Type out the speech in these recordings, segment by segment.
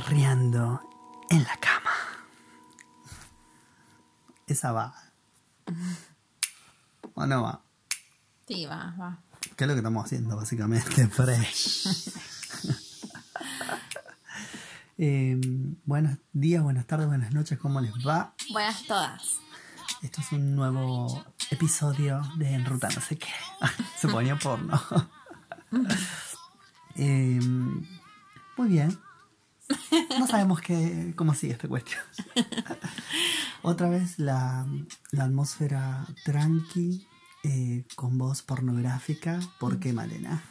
birreando en la cama. Esa va. ¿O no va? Sí, va, va. ¿Qué es lo que estamos haciendo, básicamente? Fresh. Eh, buenos días, buenas tardes, buenas noches, ¿cómo les va? Buenas todas. Esto es un nuevo episodio de En Ruta no sé qué. Se ponía porno. Eh, muy bien. No sabemos qué, cómo sigue esta cuestión. Otra vez la, la atmósfera tranqui, eh, con voz pornográfica. ¿Por qué, Malena?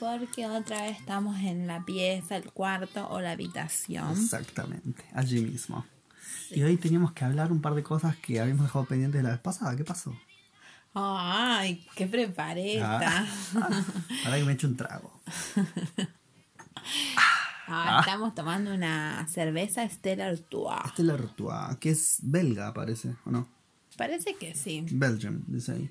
Porque otra vez estamos en la pieza, el cuarto o la habitación. Exactamente, allí mismo. Y hoy teníamos que hablar un par de cosas que habíamos dejado pendientes de la vez pasada. ¿Qué pasó? Ay, qué prepareta. Ah, ahora que me echo un trago. Ah, Estamos tomando una cerveza Stella Artois. Este es la Artois, que es belga, parece, ¿o no? Parece que sí. Belgium, dice ahí.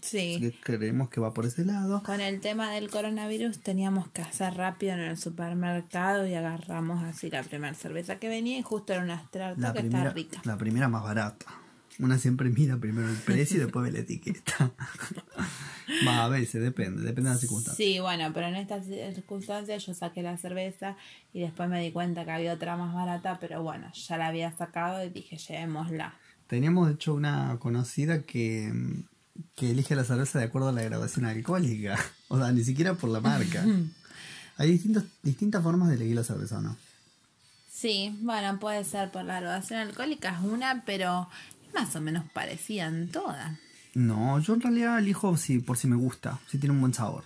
Sí. Que creemos que va por ese lado. Con el tema del coronavirus teníamos que hacer rápido en el supermercado y agarramos así la primera cerveza que venía y justo era una Stella Artois que primera, está rica. la primera más barata. Una siempre mira primero el precio y después ve la etiqueta. Va, a veces, depende, depende de las circunstancias. Sí, bueno, pero en estas circunstancias yo saqué la cerveza y después me di cuenta que había otra más barata, pero bueno, ya la había sacado y dije, llevémosla. Teníamos, de hecho, una conocida que, que elige la cerveza de acuerdo a la graduación alcohólica. O sea, ni siquiera por la marca. Hay distintos, distintas formas de elegir la cerveza, ¿no? Sí, bueno, puede ser por la graduación alcohólica, es una, pero más o menos parecían todas. No, yo en realidad elijo si, por si me gusta, si tiene un buen sabor.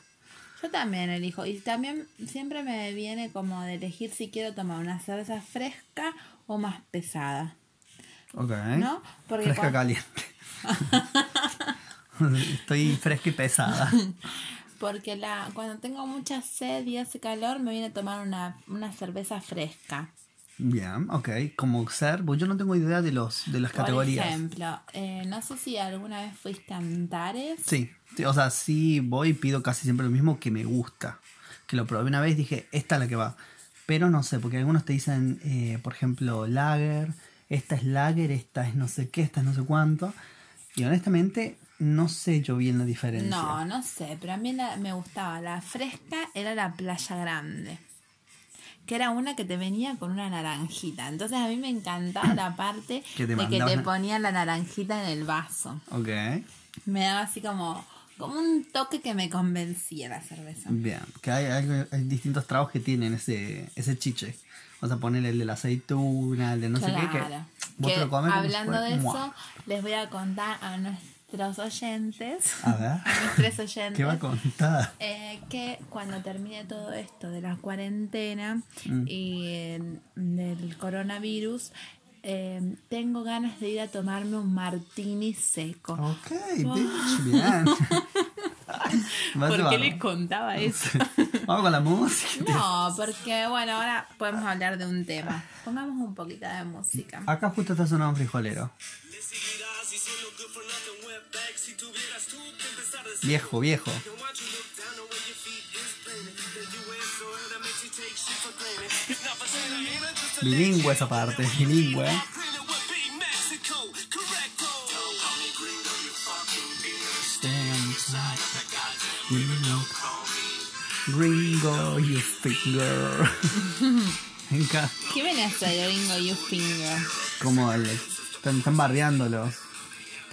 Yo también elijo, y también siempre me viene como de elegir si quiero tomar una cerveza fresca o más pesada. Ok. ¿No? Porque Fresca caliente. Estoy fresca y pesada. Porque la, cuando tengo mucha sed y hace calor, me viene a tomar una, una cerveza fresca. Bien, ok. Como ser, pues yo no tengo idea de los de las Por categorías. ejemplo, eh, no sé si alguna vez fuiste a Antares. Sí, sí, o sea, sí voy y pido casi siempre lo mismo que me gusta. Que lo probé una vez y dije, esta es la que va. Pero no sé, porque algunos te dicen, eh, por ejemplo, lager, esta es lager, esta es no sé qué, esta es no sé cuánto. Y honestamente, no sé yo bien la diferencia. No, no sé, pero a mí la- me gustaba. La fresca era la Playa Grande. Que era una que te venía con una naranjita. Entonces a mí me encantaba la parte te de que te ponían la naranjita en el vaso. Ok, Me daba así como, como un toque que me convencía la cerveza. bien. Que hay, hay- hay distintos tragos que tienen ese, ese chiche. O sea, ponerle el de la aceituna, el de no sé qué. Que vos Que te lo comes hablando de ¡Mua! eso, les voy a contar a nuestros oyentes, A ver. a mis tres oyentes, ¿Qué va a contar? eh, que cuando termine todo esto de la cuarentena Mm. y eh, del coronavirus, eh, tengo ganas de ir a tomarme un martini seco. Ok, bitch, bien. ¿Por qué les contaba eso? Vamos con la música. No, porque bueno, ahora podemos hablar de un tema. Pongamos un poquito de música. Acá justo está sonando un frijolero. Viejo, viejo. Bilingüe esa parte, bilingüe. Gringo, you finger. ¿Qué viene a ser Gringo You Finger? Como el, están, están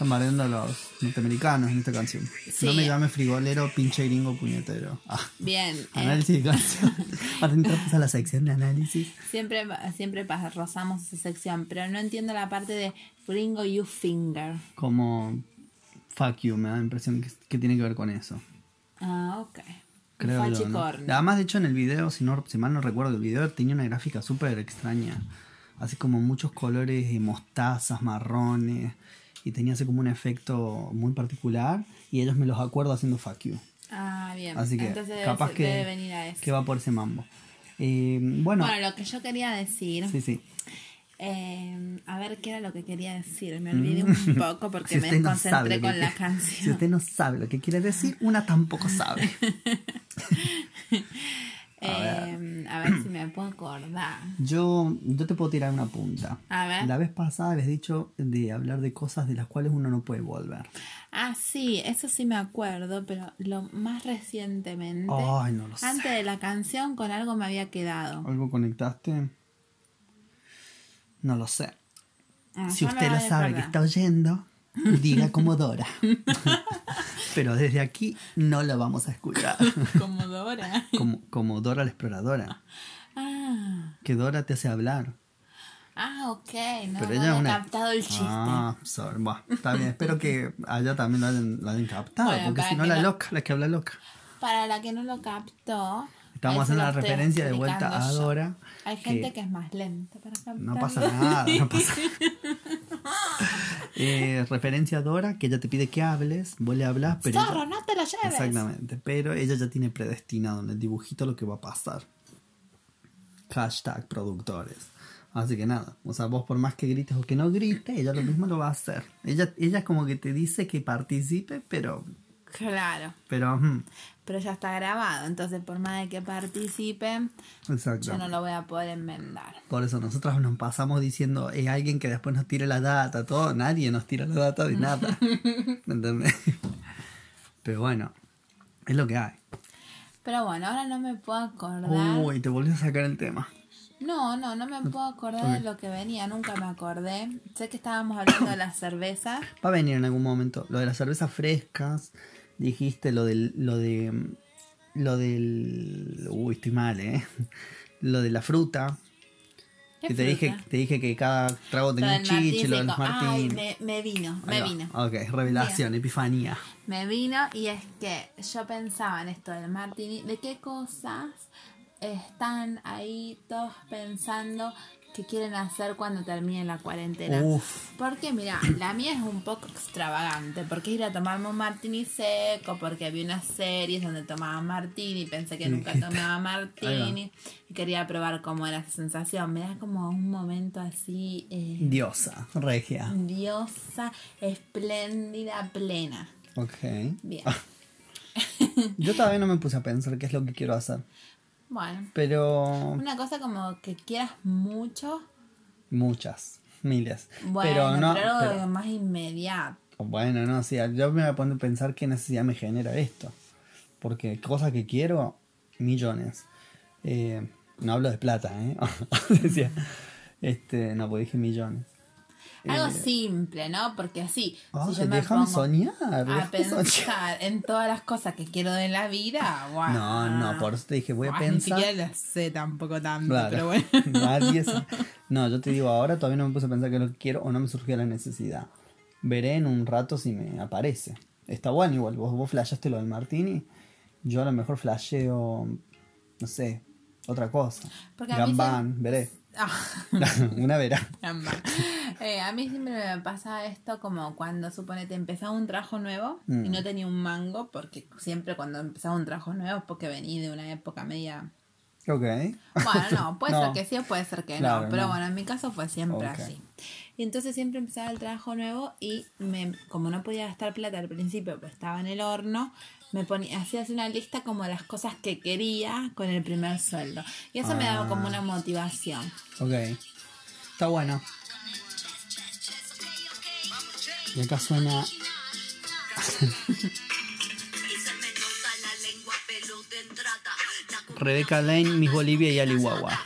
están bardeando los norteamericanos en esta canción. Sí. No me llame frigolero, pinche gringo puñetero. Ah, Bien, eh, análisis de canción. Ahora entramos a la sección de análisis. siempre, siempre rozamos esa sección, pero no entiendo la parte de Gringo You Finger. Como fuck you, me da la impresión que, que tiene que ver con eso. Ah, ok. Creo yo, ¿no? Además, de hecho, en el video, si, no, si mal no recuerdo, el video tenía una gráfica súper extraña. Así como muchos colores de mostazas, marrones. Y tenía así como un efecto muy particular. Y ellos me los acuerdo haciendo fuck you. Ah, bien. Así que Entonces capaz que, debe venir a eso. que va por ese mambo. Eh, bueno, Bueno, lo que yo quería decir, sí, sí. eh, a ver qué era lo que quería decir. Me olvidé un poco porque Si me no desconcentré lo con que la canción. Si usted no sabe lo que quiere decir, una tampoco sabe. Eh, a ver si me puedo acordar. Yo, yo te puedo tirar una punta. A ver. La vez pasada habías dicho de hablar de cosas de las cuales uno no puede volver. Ah, sí, eso sí me acuerdo, pero lo más recientemente, Ay, no lo sé. antes de la canción, con algo me había quedado. ¿Algo conectaste? No lo sé. Ah, Si usted lo sabe que está oyendo, diga como Dora. Pero desde aquí no lo vamos a escuchar. Como Dora. Como, como Dora la exploradora. Ah, Que Dora te hace hablar. ah, ok, no, Pero no ella es una. captado el chiste. Ah, sorry. Buah, está bien. Espero que allá también lo hayan, lo hayan captado. Bueno, porque si no, la no- loca, la que habla loca. Para la que no lo captó, Estamos haciendo la referencia de vuelta a yo. Dora. Hay gente que, es más lenta para captar. No pasa nada, no pasa Eh, referencia a Dora, que ella te pide que hables, vos le hablas, pero. ella- Zorro, no te lo lleves. Exactamente, pero ella ya tiene predestinado en el dibujito lo que va a pasar. Hashtag productores. Así que nada, o sea, vos por más que grites o que no grites, ella lo mismo lo va a hacer. Ella, ella como que te dice que participe, pero... Claro, pero mm, pero ya está grabado, entonces por más de que participen, exacto. yo no lo voy a poder enmendar. Por eso nosotros nos pasamos diciendo, es alguien que después nos tire la data, todo, nadie nos tira la data de nada. ¿Me entendés? Pero bueno, es lo que hay. Pero bueno, ahora no me puedo acordar. Uy, te volví a sacar el tema. No, no, no me puedo acordar de lo que venía, nunca me acordé. Sé que estábamos hablando de las cervezas. Va a venir en algún momento. Lo de las cervezas frescas. Dijiste lo del. Lo de. Lo del. Uy, estoy mal, ¿eh? Lo de la fruta. ¿Qué Que te dije, te dije que cada trago tenía del un chiche, Martín lo de los seco. Ay, Martín. me, me vino, me vino. Ok, revelación, epifanía. Me vino y es que yo pensaba en esto del martini, de qué cosas están ahí todos pensando que quieren hacer cuando termine la cuarentena. Uf. Porque mira, la mía es un poco extravagante, porque ir a tomarme un martini seco, porque vi unas series donde tomaba martini, pensé que nunca tomaba martini y quería probar cómo era esa sensación. Me da como un momento así eh, Diosa, regia. diosa, espléndida, plena. Ok. Bien. Yo todavía no me puse a pensar qué es lo que quiero hacer. Bueno, Pero una cosa como que quieras mucho, muchas, miles. bueno, pero no. pero algo pero- más inmediato. Bueno, no, sí, yo me voy a poner a pensar qué necesidad me genera esto. Porque cosas que quiero, millones. Eh, no hablo de plata, ¿eh? Decía, este, no, pues dije millones. Algo Eh, simple, ¿no? Porque así, Ay, si yo me déjame soñar. a déjame soñar. pensar en todas las cosas que quiero de la vida. No, no, por eso te dije, voy a Ay, Ni pensar. siquiera lo sé tampoco tanto, Claro, pero bueno. nadie sabe. No, yo te digo, ahora todavía no me puse a pensar que lo que quiero o no me surgió la necesidad. Veré en un rato si me aparece. Está bueno igual, vos, vos flasheaste lo del Martini. Yo a lo mejor flasheo, no sé, otra cosa. Porque Gambán, veré. Ah, Una verá. Eh, a mí siempre me pasa esto como cuando suponete empezaba un trabajo nuevo Mm. y no tenía un mango, porque siempre cuando empezaba un trabajo nuevo es porque venía de una época media Ok. Bueno, no, puede No. ser que sí o puede ser que Claro, no, pero no. bueno, en mi caso fue siempre así. Y entonces siempre empezaba el trabajo nuevo y me, como no podía gastar plata al principio, pues estaba en el horno, me ponía, una lista como las cosas que quería con el primer sueldo. Y eso me daba Ah. como una motivación. Ok. Está bueno. Y acá suena. Rebeca Lane, Miss Bolivia y Ali Guagua.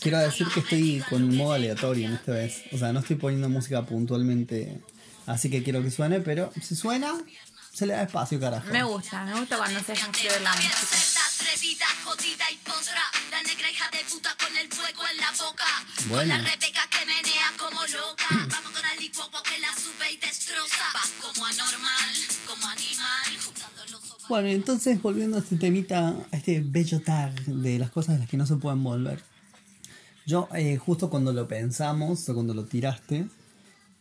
Quiero decir que estoy con modo aleatorio en esta vez. O sea, no estoy poniendo música puntualmente. Así que quiero que suene, pero si suena, se le da espacio, carajo. Me gusta, me gusta cuando se fluir la música. Bueno. Bueno, entonces volviendo a este temita, a este bello tag de las cosas de las que no se pueden volver. Yo, eh, justo cuando lo pensamos, o cuando lo tiraste,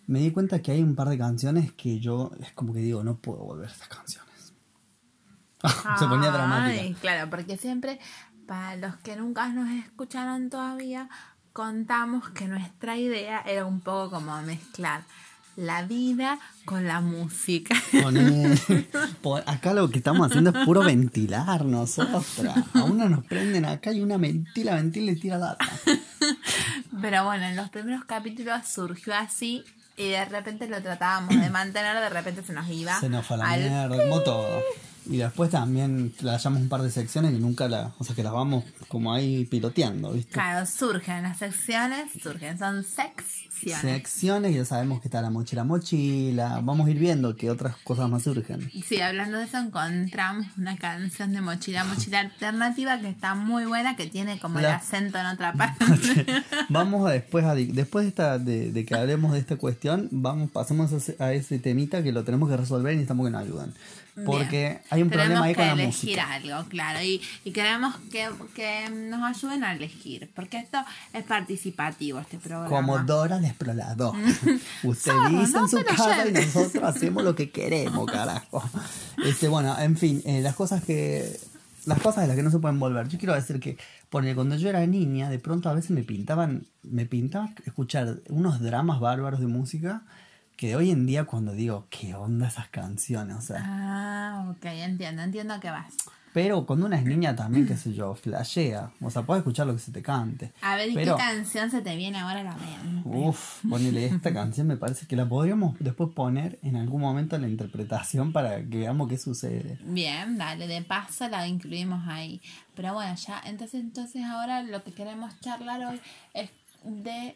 me di cuenta que hay un par de canciones que yo es como que digo, no puedo volver a estas canciones. se ponía dramática. Ay, claro, porque siempre, para los que nunca nos escucharon todavía, contamos que nuestra idea era un poco como mezclar la vida con la música. Poner- acá lo que estamos haciendo es puro ventilar nosotras. A una nos prenden acá y una ventila, ventila y tira data. Pero bueno, en los primeros capítulos surgió así y de repente lo tratábamos de mantener, de repente se nos iba. Se nos fue a la al- mierda, como todo. Y después también le hallamos un par de secciones que nunca la, o sea que las vamos como ahí piloteando, ¿viste? Claro, surgen las secciones, surgen, son secciones. Secciones, ya sabemos que está la mochila mochila, vamos a ir viendo que otras cosas más surgen. Sí, hablando de eso, encontramos una canción de Mochila Mochila Alternativa que está muy buena, que tiene como el La- acento en otra parte. Vamos a después a, después de, esta, de, de que hablemos de esta cuestión, vamos pasemos a a ese temita que lo tenemos que resolver y necesitamos que nos ayuden. Porque Bien. hay un Tenemos problema ahí que con la elegir música. algo, claro, y, y queremos que, que nos ayuden a elegir, porque esto es participativo, este programa. Como Dora la exploradora. Usted dice en su casa y nosotros hacemos lo que queremos, carajo. Este, bueno, en fin, eh, las cosas que. Las cosas de las que no se pueden volver. Yo quiero decir que, porque cuando yo era niña, de pronto a veces me pintaban, me pintaba escuchar unos dramas bárbaros de música que hoy en día cuando digo, ¿qué onda esas canciones? O sea, Ah, ok, entiendo, entiendo a qué vas. pero cuando una es niña también, qué sé yo, flashea. O sea, puedes escuchar lo que se te cante. A ver, ¿y Pero- qué canción se te viene ahora a la mente? Uf, ponele esta canción, me parece que la podríamos después poner en algún momento en la interpretación para que veamos qué sucede. Bien, dale, de paso la incluimos ahí. Pero bueno, ya, entonces, entonces ahora lo que queremos charlar hoy es de,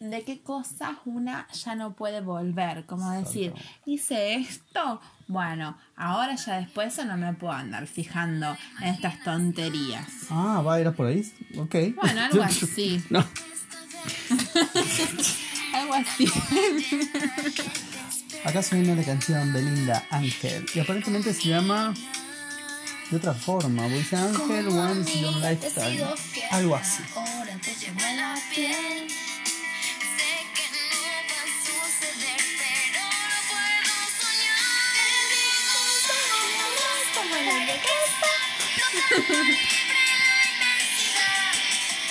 de qué cosas una ya no puede volver. Como decir, hice esto, bueno, ahora ya después de eso no me puedo andar fijando en estas tonterías. Ah, va a ir por ahí. Ok. Bueno, algo así. No, Algo así. acá suena la canción de Linda Ángel. Y aparentemente se llama de otra forma. Dice Ángel Once Your Lifetime. Algo así. Ahora te la piel.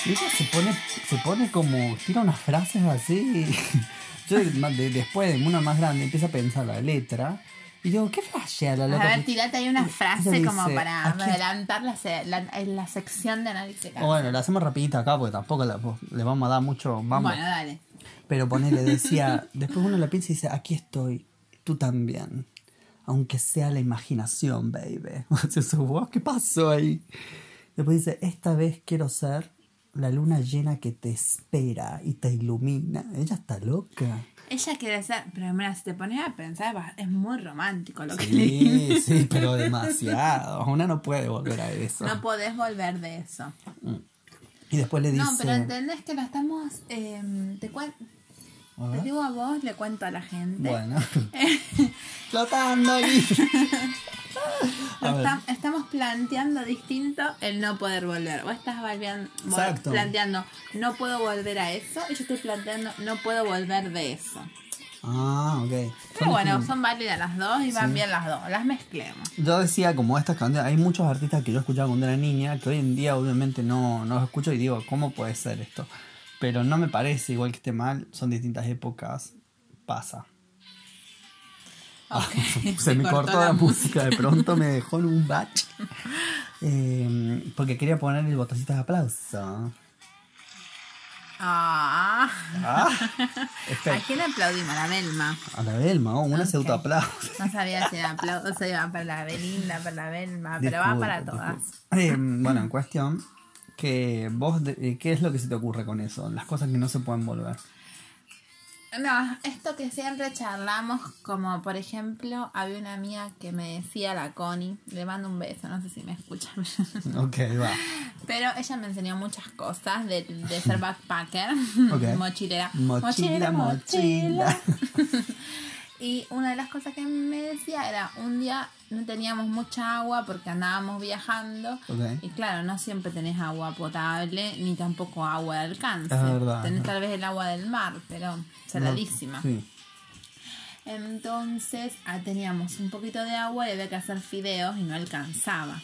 Ella se pone, se pone como, tira unas frases así. Yo de- de- después, de una más grande, empiezo a pensar la letra. Y digo, ¿qué flashea la A loca? ver, tirate ahí una frase Ella como dice, para aquí- adelantar la, la- la sección de análisis. Bueno, la hacemos rapidita acá porque tampoco la- le vamos a dar mucho. Vamos. Bueno, dale. Pero ponele, decía, después uno la piensa y dice, aquí estoy, tú también. Aunque sea la imaginación, baby. O sea, eso, "Wow, ¿Qué pasó ahí? Después dice, esta vez quiero ser la luna llena que te espera y te ilumina. Ella está loca. Ella quiere ser, pero mira, si te pones a pensar, es muy romántico lo que le dice. Sí, sí, pero demasiado. Una no puede volver a eso. No podés volver de eso. Y después le dice... No, pero entendés que lo estamos. eh, te, te digo a vos, le cuento a la gente. Bueno. Flotando estam- estamos planteando distinto el no poder volver. Vos estás vol- planteando no puedo volver a eso y yo estoy planteando no puedo volver de eso. Ah, ok. Son Pero bueno, distintos. son válidas las dos y van bien las dos. Las mezclemos. Yo decía, como estas canciones, hay muchos artistas que yo escuchaba cuando era niña, que hoy en día obviamente no, no los escucho y digo, ¿cómo puede ser esto? Pero no me parece igual que esté mal, son distintas épocas, pasa. Ah, se me cortó, la música, de pronto me dejó en un batch. Eh, porque quería poner el botoncito de aplauso. Ah. Ah, ¿A quién aplaudimos? A la Belma. a la Belma, oh, una se Ok. autoaplaude. No sabía si el aplauso iba para la Belinda, para la Belma, pero va para todas. Eh, bueno, en cuestión, que vos, de- eh, ¿qué es lo que se te ocurre con eso? Las cosas que no se pueden volver. No, esto que siempre charlamos, como por ejemplo, había una amiga que me decía, la Connie, le mando un beso, no sé si me escuchan. Ok, va. Pero ella me enseñó muchas cosas de, de ser backpacker, Ok. mochilera. Mochila, mochila. y una de las cosas que me decía era, un día no teníamos mucha agua porque andábamos viajando. Y claro, no siempre tenés agua potable ni tampoco agua de alcance. Es verdad, Tenés tal vez el agua del mar, pero saladísima. Sí. Entonces ah, teníamos un poquito de agua y había que hacer fideos y no alcanzaba.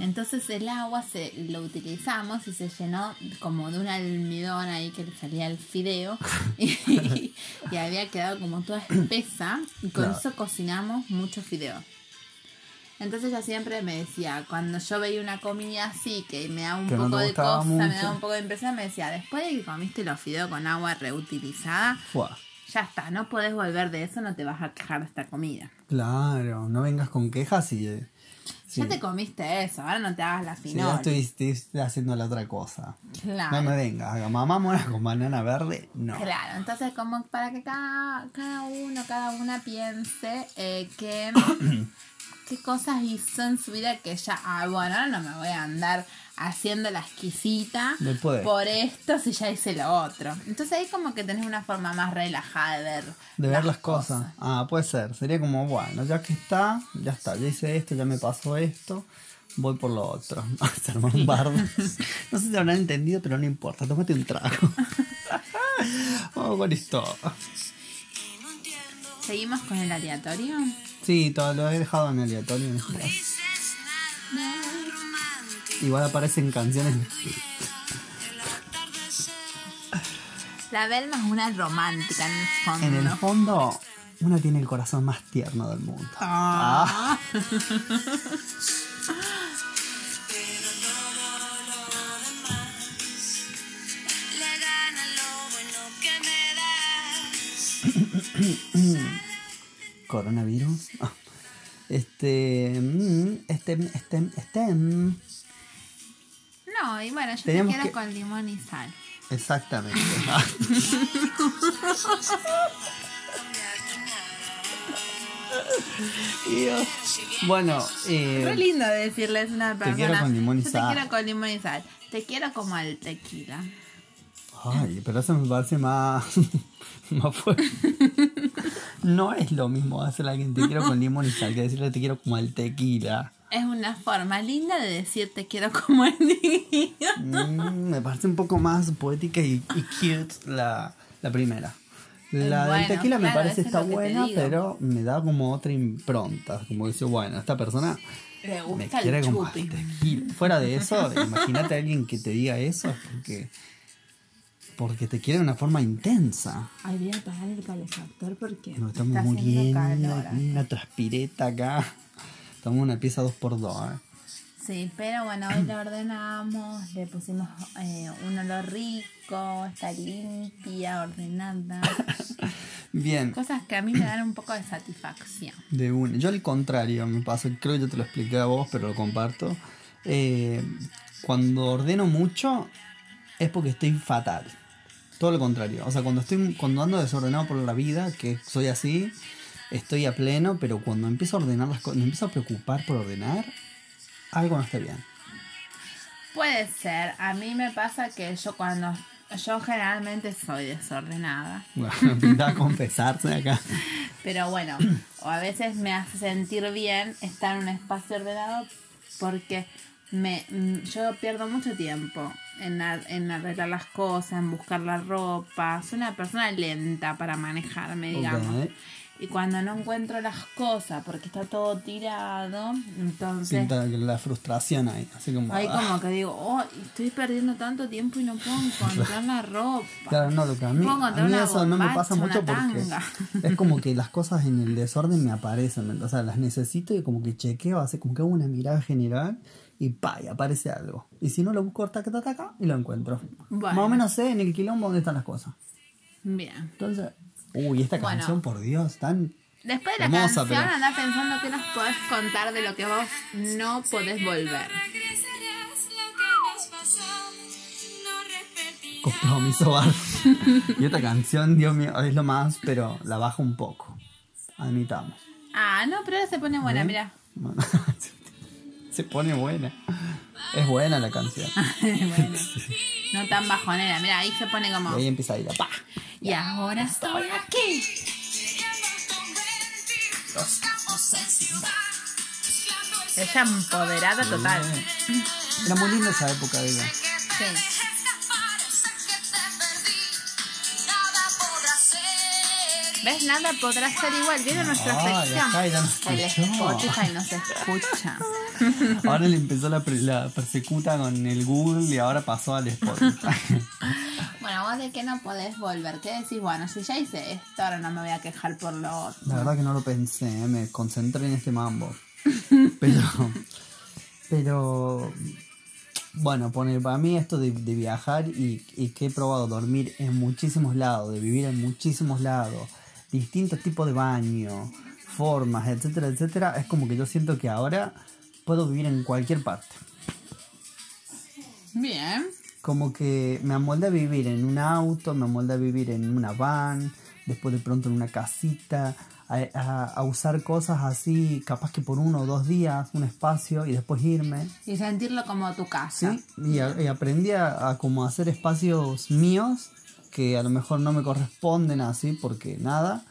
Entonces el agua se lo utilizamos y se llenó como de un almidón ahí que le salía el fideo y, y había quedado como toda espesa y con eso cocinamos mucho fideo. Entonces ella siempre me decía, cuando yo veía una comida así que me da un Que poco de cosa, me daba un poco de impresión, me decía, después de que comiste los fideos con agua reutilizada, Fua. ya está, no podés volver de eso, no te vas a quejar de esta comida. Claro, no vengas con quejas y... eh, sí. Ya te comiste eso, ahora no te hagas la Sí, finol. ya estoy, estoy haciendo la otra cosa. Claro. No me vengas, mamá mora con banana verde, no. Claro, entonces como para que cada, cada uno, cada una piense eh, que qué cosas hizo en su vida que ya, ah, bueno, ahora no me voy a andar haciendo la exquisita por esto si ya hice lo otro. Entonces ahí como que tenés una forma más relajada de ver. De ver las cosas. Ah, puede ser. Sería como, bueno, ya que está, ya está. Ya hice esto, ya me pasó esto. Voy por lo otro. Se armó un bardo. No sé si habrán entendido, pero no importa. Tómate un trago. Vamos con esto. Seguimos con el aleatorio. Sí, todo lo he dejado en aleatorio. en este caso. Igual aparecen canciones. La Belma es una romántica en el fondo. En el fondo, una tiene el corazón más tierno del mundo. Ah. Das. Coronavirus. Ah. Este. mm, Este. Este. Este. No, y bueno, yo Teníamos te quiero que- con limón y sal. Exactamente. Dios. Bueno, Re eh, lindo decirles a una persona. quiero con limón y "Yo sal". Te quiero con limón y sal. Te quiero como al tequila. ay, pero eso me parece más, más fuerte. No es lo mismo hacerle a alguien te quiero con limón y sal que decirle te quiero como al tequila. Es una forma linda de decir te quiero como el niño. Mm, me parece un poco más poética y, y cute la, la primera. La Bueno, del tequila me parece es está buena, pero me da como otra impronta. Como dice, bueno, esta persona Le me gusta quiere el como tequila. Fuera de eso, imagínate a alguien que te diga eso es porque, porque te quiere de una forma intensa. Ay, voy a apagar el calefactor porque Nos estamos está muriendo, calor. una transpireta acá. Estamos una pieza 2x2. ¿eh? Sí, pero bueno, hoy la ordenamos, le pusimos eh, un olor rico, está limpia, ordenada. Bien, Cosas que a mí me dan un poco de satisfacción. De una. Yo al contrario, me pasa, creo que yo te lo expliqué a vos, pero lo comparto. Eh, cuando ordeno mucho es porque estoy fatal. Todo lo contrario. O sea, cuando estoy cuando ando desordenado por la vida, que soy así, estoy a pleno, pero cuando empiezo a ordenar las cosas, me empiezo a preocupar por ordenar, algo no está bien. Puede ser, a mí me pasa que yo cuando... Yo generalmente soy desordenada. Bueno, me pintaba confesarse acá. Pero bueno, o a veces me hace sentir bien estar en un espacio ordenado porque me, yo pierdo mucho tiempo en, ar- en arreglar las cosas, en buscar la ropa. Soy una persona lenta para manejarme, digamos. Y cuando no encuentro las cosas porque está todo tirado, entonces Siento la frustración ahí. Así como. ahí ah. como que digo, oh, estoy perdiendo tanto tiempo y no puedo encontrar la ropa. Claro, no, lo que a mí, a mí eso no me pasa mucho porque es como que las cosas en el desorden me aparecen, ¿me- o sea, las necesito y como que chequeo, hace como que hago una mirada general y pa, y aparece algo. Y si no lo busco taca, taca, y lo encuentro. Bueno. Más o menos sé en el quilombo dónde están las cosas. Bien. Entonces, uy, esta Bueno. canción, por Dios, tan... Después de la Hermosa, canción, pero- anda pensando qué nos podés contar de lo que vos no podés volver. Compromiso bar. y esta canción, Dios mío, es lo más, pero la bajo un poco. Admitamos. Ah, no, pero ahora se pone buena, ¿Eh? mira. Bueno, Se pone buena. Es buena la canción. Bueno, no tan bajonera, mira, ahí se pone como. Y ahí empieza a ir. ¡pa! Y ahora estoy aquí. Ella empoderada total. Era muy linda esa época de ella. Sí. ¿Ves? Nada podrá ser igual. ¿Vieron nuestra Ay, sección? ya El. Spotify nos escucha. Ahora le empezó la, la persecuta con el Google y ahora pasó al Spotify. Bueno, vos de que no podés volver. ¿Qué decís? Bueno, si ya hice esto, ahora no me voy a quejar por lo otro. La verdad que no lo pensé, eh, me concentré en este mambo. Pero, pero, bueno, pone, para mí esto de, de viajar y, y que he probado dormir en muchísimos lados, de vivir en muchísimos lados, distintos tipos de baño, formas, etcétera, etcétera, es como que yo siento que ahora puedo vivir en cualquier parte. Bien. como que me amoldé a vivir en un auto, me amoldé a vivir en una van, después de pronto en una casita, a, a- a usar cosas así, capaz que por uno o dos días, un espacio y después irme. Y sentirlo como tu casa. ¿sí? Y, a- y aprendí a, a como hacer espacios míos que a lo mejor no me corresponden así porque nada.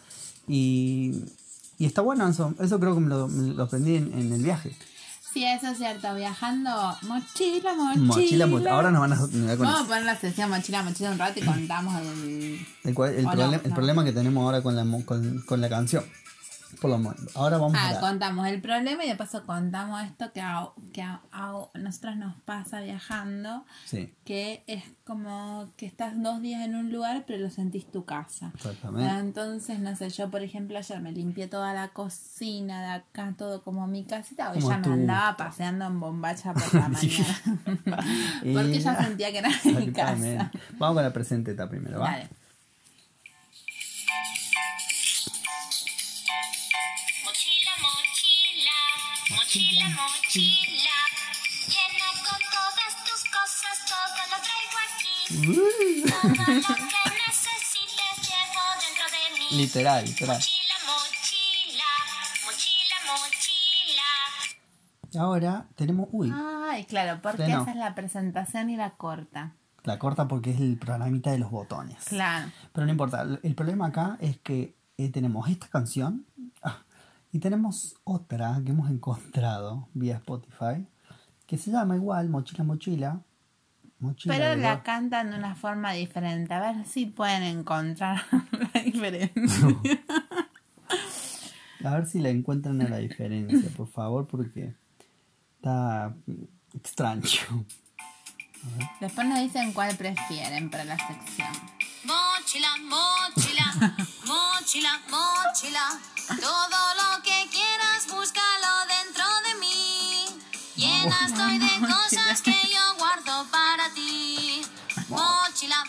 Y, y está bueno eso, eso creo que me lo, me lo aprendí en, en el viaje. Sí, eso es cierto. Viajando, mochila, mochila. Mochila, mo- ahora nos van a Vamos a poner la sesión mochila, mochila un rato y contamos el... El, cual- el no, problema, el no. problema que tenemos ahora con la, con, con la canción. Por lo menos. Ahora vamos Ah, a... contamos el problema y de paso contamos esto que a, que a, a nosotros nos pasa viajando, Sí, que es como que estás dos días en un lugar pero lo sentís tu casa. exactamente. Entonces, no sé, yo por ejemplo ayer me limpié toda la cocina de acá, todo como mi casita, hoy Como ya me andaba paseando en bombacha por la mañana. Porque ya sentía que era mi casa. Vamos con la presenteta primero, ¿va? Dale. Mochila, mochila. Llena con todas tus cosas, todo lo traigo aquí. Todo lo que necesites llevo dentro de mí. Literal, literal. Mochila, mochila, mochila, mochila. Y ahora tenemos... Uy, Ay, claro, porque esa es la presentación y la corta. la corta porque es el programita de los botones. Claro. Pero no importa. El problema acá es que eh, tenemos esta canción ah, y tenemos otra que hemos encontrado vía Spotify que se llama igual Mochila Mochila. Mochila Pero la cantan de una forma diferente. A ver si pueden encontrar la diferencia. A ver si la encuentran a la diferencia, por favor, porque está extraño. Después nos dicen cuál prefieren para la sección. Mochila, mochila, mochila, mochila. Todo lo que quieras, búscalo dentro de mí. Llena estoy de cosas que yo.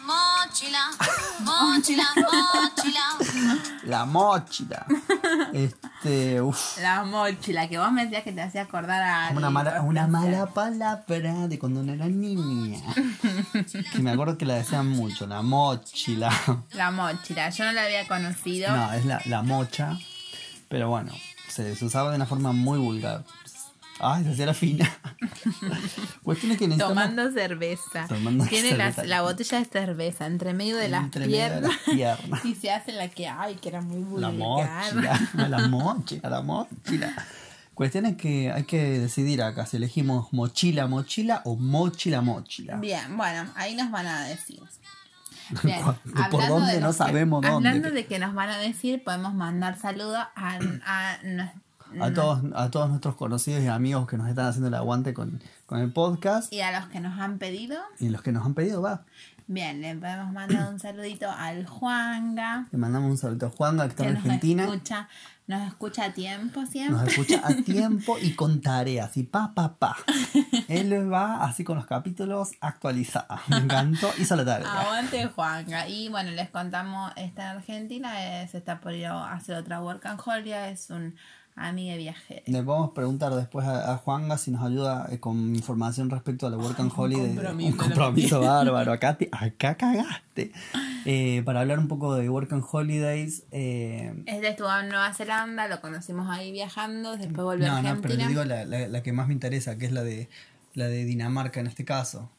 Mochila, mochila, mochila, mochila. La mochila. Este, uff. La mochila, que vos me decías que te hacía acordar a... Una mala, una mala palabra de cuando no era niña. Que me acuerdo que la decían mucho, la mochila. La mochila, yo no la había conocido. No, es la, la mocha. Pero bueno, se, se usaba de una forma muy vulgar. Ay, se hacía la fina. Cuestión es que necesitamos... Tomando cerveza. Tomando Tiene la, cerveza. la botella de cerveza entre medio de las Entre medio de piernas. las piernas. Y se hace la que, ay, que era muy La vulgar. mochila, la mochila, la mochila. Cuestión es que hay que decidir acá si elegimos mochila, mochila o mochila, mochila. Bien, bueno, ahí nos van a decir. Bien, ¿Por dónde? de No que- sabemos dónde. Hablando de que nos van a decir, podemos mandar saludos a, a, A todos, a todos nuestros conocidos y amigos que nos están haciendo el aguante con, con el podcast y a los que nos han pedido. y los que nos han pedido, va. Bien, le podemos mandar un saludito al Juanga, Le mandamos un saludo a Juanga que está que en nos Argentina. escucha, nos escucha a tiempo siempre. Nos escucha a tiempo y con tareas y pa, pa, pa. Él va así con los capítulos actualizados. Me encantó, hizo la tarea. Aguante Juanga. Y bueno, les contamos, está en Argentina, es, está por ir a hacer otra work and holiday, es un amigo viajero. Le podemos preguntar después a, a Juanga si nos ayuda eh, con información respecto a la Work and Holiday. compromiso, un compromiso bárbaro. Acá, te- acá cagaste. Eh, para hablar un poco de Work and Holidays. eh, Este estuvo en Nueva Zelanda, lo conocimos ahí viajando, después volvió a no, no, Argentina. pero te digo la, la- la que más me interesa, que es la de la de Dinamarca en este caso.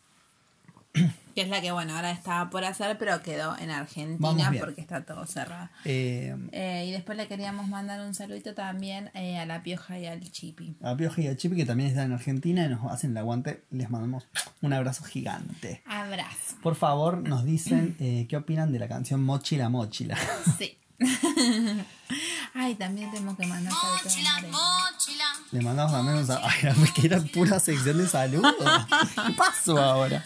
Que es la que, bueno, ahora estaba por hacer, pero quedó en Argentina porque está todo cerrado. Eh, Eh, y después le queríamos mandar un saludito también eh, a la Pioja y al Chipi. a Pioja y a Chipi, que también están en Argentina y nos hacen el aguante, les mandamos un abrazo gigante. Abrazo. Por favor, nos dicen eh, qué opinan de la canción Mochila Mochila. Sí. Ay, también tenemos que mandar Mochila, mochila. Le mandamos también un saludo. Ay, que era pura sección de saludos. ¿Qué pasó ahora?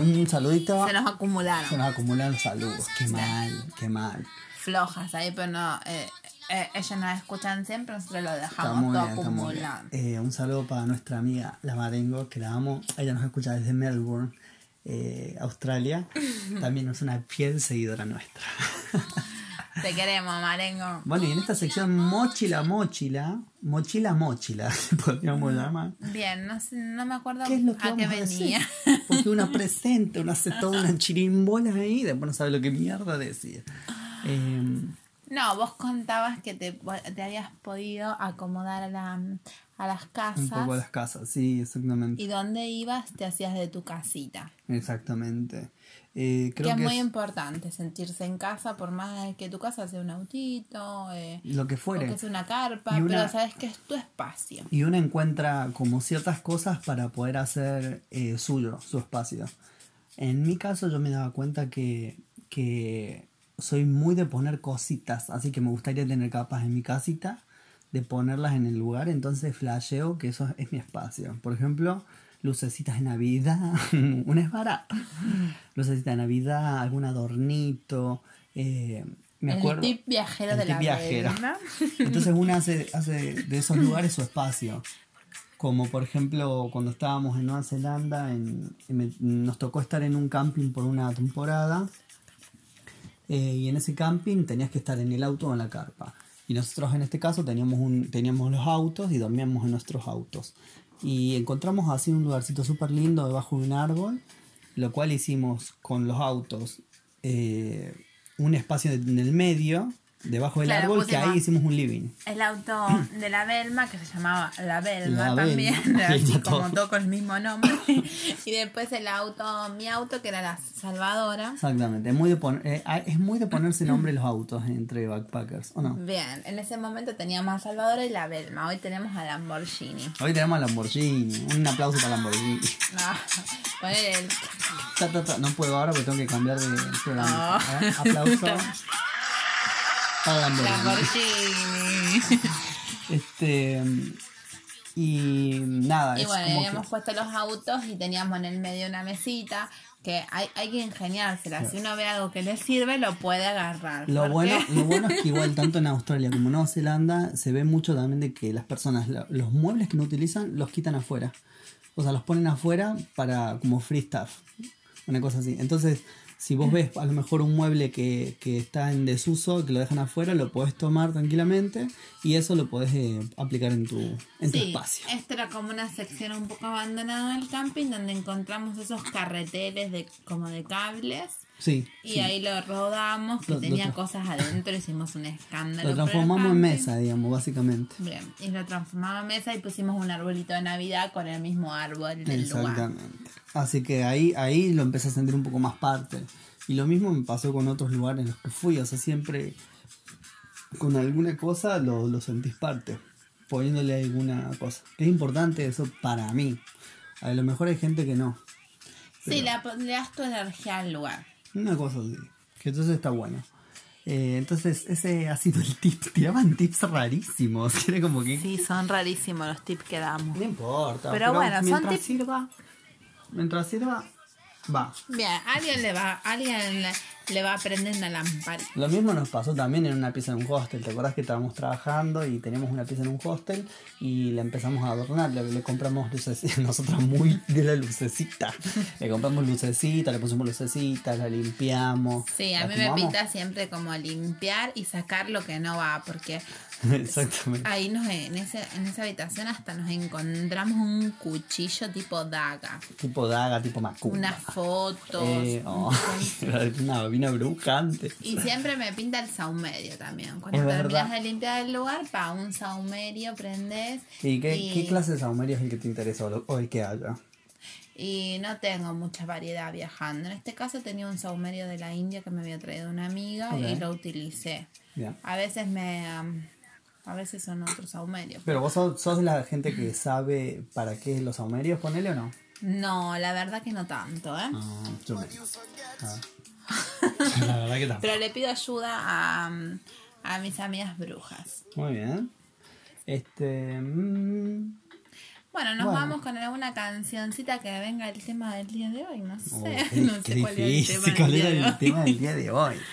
Un saludito. Se nos Se acumularon. nos acumulan los saludos. Qué mal, qué mal. Flojas ahí, pero no. Eh, eh, ellos nos escuchan siempre, nosotros lo dejamos todo bien, acumulado. Eh, un saludo para nuestra amiga La Marengo, que la amo. Ella nos escucha desde Melbourne, eh, Australia. También es una fiel seguidora nuestra. Te queremos, Marengo. Bueno, y en esta sección Mochila Mochila, Mochila Mochila, podríamos llamar. Bien, no, sé, no me acuerdo ¿Qué es lo que a qué a venía. Porque una presenta, una hace toda una chirimbola ahí y después no sabe lo que mierda decía. Eh, No, vos contabas que te, te habías podido acomodar a, la, a las un casas poco a las casas, sí, exactamente. y donde ibas te hacías de tu casita. Exactamente. Eh, creo que es que muy es importante sentirse en casa, por más que tu casa sea un autito, eh, lo que o fuere. que sea una carpa, una- pero sabes que es tu espacio. Y uno encuentra como ciertas cosas para poder hacer eh, suyo, su espacio. En mi caso yo me daba cuenta que, que soy muy de poner cositas, así que me gustaría tener capas en mi casita, de ponerlas en el lugar, entonces flasheo que eso es mi espacio. Por ejemplo, lucecitas de Navidad, una es barata. Lucecitas de Navidad, algún adornito. eh, me el acuerdo. tip viajero El de tip la viajero. Entonces una hace, hace de esos lugares su espacio. Como por ejemplo cuando estábamos en Nueva Zelanda, en- nos tocó estar en un camping por una temporada. eh, y en ese camping tenías que estar en el auto o en la carpa. Y nosotros en este caso teníamos, teníamos los autos y dormíamos en nuestros autos. Y encontramos así un lugarcito súper lindo debajo de un árbol, lo cual hicimos con los autos eh, un espacio en el medio, debajo del Claro, árbol, que ahí hicimos un living. El auto de la Belma, que se llamaba La Belma La también, Belma, así como todo. con el mismo nombre. y después el auto, mi auto, que era la Salvadora. Exactamente, es muy de, pon- eh, ah, es muy de ponerse nombre los autos entre backpackers, ¿o no? Bien, en ese momento teníamos a Salvadora y la Belma. Hoy tenemos a Lamborghini. Hoy tenemos a Lamborghini, un aplauso para Lamborghini. No, el. Ta, ta, ta. No puedo ahora porque tengo que cambiar de programa. No. Aplauso para Lamborghini. Este, y nada, y es bueno, habíamos que- puesto los autos y teníamos en el medio una mesita que hay, hay que ingeniársela. Si uno ve algo que le sirve, lo puede agarrar. Lo ¿Por bueno, lo bueno es que igual tanto en Australia como en Nueva Zelanda se ve mucho también de que las personas lo- los muebles que no utilizan los quitan afuera. O sea, los ponen afuera para como free stuff. Una cosa así. Entonces, si vos ves a lo mejor un mueble que, que está en desuso, que lo dejan afuera, lo podés tomar tranquilamente y eso lo podés eh, aplicar en tu, en tu espacio. esta era como una sección un poco abandonada del camping donde encontramos esos carreteles de como de cables Sí. y sí. ahí lo rodamos que Lo- tenía cosas adentro hicimos un escándalo Lo transformamos en mesa, digamos, básicamente. Bien, y lo transformamos en mesa y pusimos un arbolito de navidad con el mismo árbol del lugar Exactamente. Así que ahí, ahí lo empecé a sentir un poco más parte. Y lo mismo me pasó con otros lugares en los que fui. O sea, siempre con alguna cosa lo, lo sentís parte. Poniéndole alguna cosa. Es importante eso para mí. A lo mejor hay gente que no. sí la- le das tu energía al lugar Una cosa así. Que entonces está bueno. Eh, entonces, ese ha sido el tip. Tiraban tips rarísimos. Era como que. sí son rarísimos los tips que damos No importa. Pero bueno, son mientras tips- sirva. Mientras sirva, va. bien alguien le va alguien le, le va a prender una lamparita Lo mismo nos pasó también en una pieza en un hostel. ¿Te acordás que estábamos trabajando y teníamos una pieza en un hostel y la empezamos a adornar? Le, le compramos lucecitas, nosotros muy de la lucecita. Le compramos lucecita, le pusimos lucecita, la limpiamos. Sí, a mí me pinta siempre como limpiar y sacar lo que no va, porque Exactamente. ahí nos, en, ese, en esa habitación hasta nos encontramos un cuchillo tipo daga, Tipo daga, tipo macumba. unas fotos. Eh, oh, una, una bruja antes. Y siempre me pinta el saumerio también. Cuando Es terminas verdad. de limpiar el lugar, pa un saumerio prendes. ¿Y qué, y- qué clase de saumerio es el que te interesa o el que haya? Y no tengo mucha variedad viajando. En este caso tenía un saumerio de la India que me había traído una amiga y lo utilicé. A veces me... am, a veces son otros saumerios. Pero vos sos, sos la gente que sabe para qué los saumerios, ponele o no. No, la verdad que no tanto, ¿eh? Ah, yo ah. La verdad que tampoco. Pero le pido ayuda a, a mis amigas brujas. Muy bien. Este. mm, Bueno, nos Bueno. vamos con alguna cancioncita que venga el tema del día de hoy, no sé. oh, no qué sé cuál era el difícil. tema ¿Cuál del día era de el hoy. tema del día de hoy?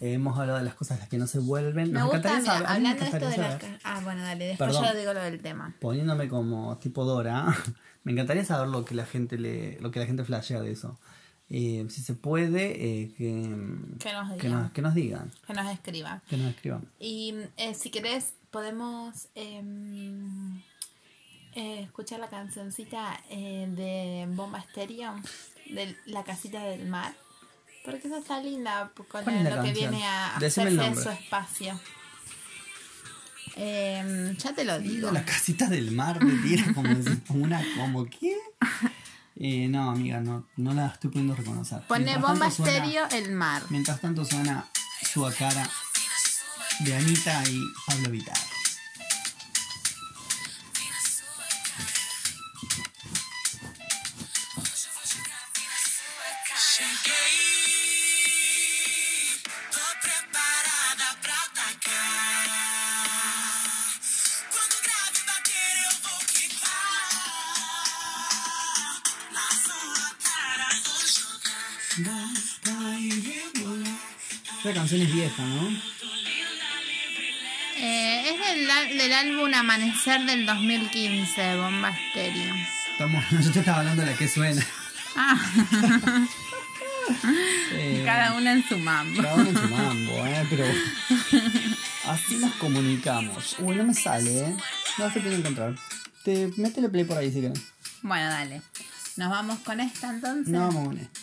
Hemos hablado de las cosas las que no se vuelven. Me Nos gusta, encantaría mira, saber- me hablando de esto de las... Ah, bueno, dale, después Perdón. yo digo lo del tema. poniéndome como tipo Dora, me encantaría saber lo que la gente le, lo que la gente flashea de eso. Eh, si se puede, eh, que, Que nos que, digan. nos, que nos digan, Que nos escriban. que nos escriban. Y eh, si querés, podemos em, eh, escuchar la cancioncita eh, de Bomba Estéreo, de La Casita del Mar. Porque esa está linda con ¿Cuál es la lo que viene a Decime hacerse nombre. su espacio. Em, ya te lo digo. La casita del mar te tira como, una, como qué? Eh, no, amiga, no, no la estoy pudiendo reconocer. Pone Bomba Estéreo el mar. Mientras tanto suena su cara de Anita y Pablo Vittar. Eh, es del, del álbum Amanecer del 2015, Bomba Estéreo. Estamos, yo te estaba hablando de la que suena. Ah, Eh, cada una en su mambo. Cada uno en su mambo, ¿eh? Pero así nos comunicamos. Uy, no me sale, ¿eh? No se puede encontrar. Te, métele play por ahí si querés. Bueno, dale. Nos vamos con esta entonces. No, vamos con esto.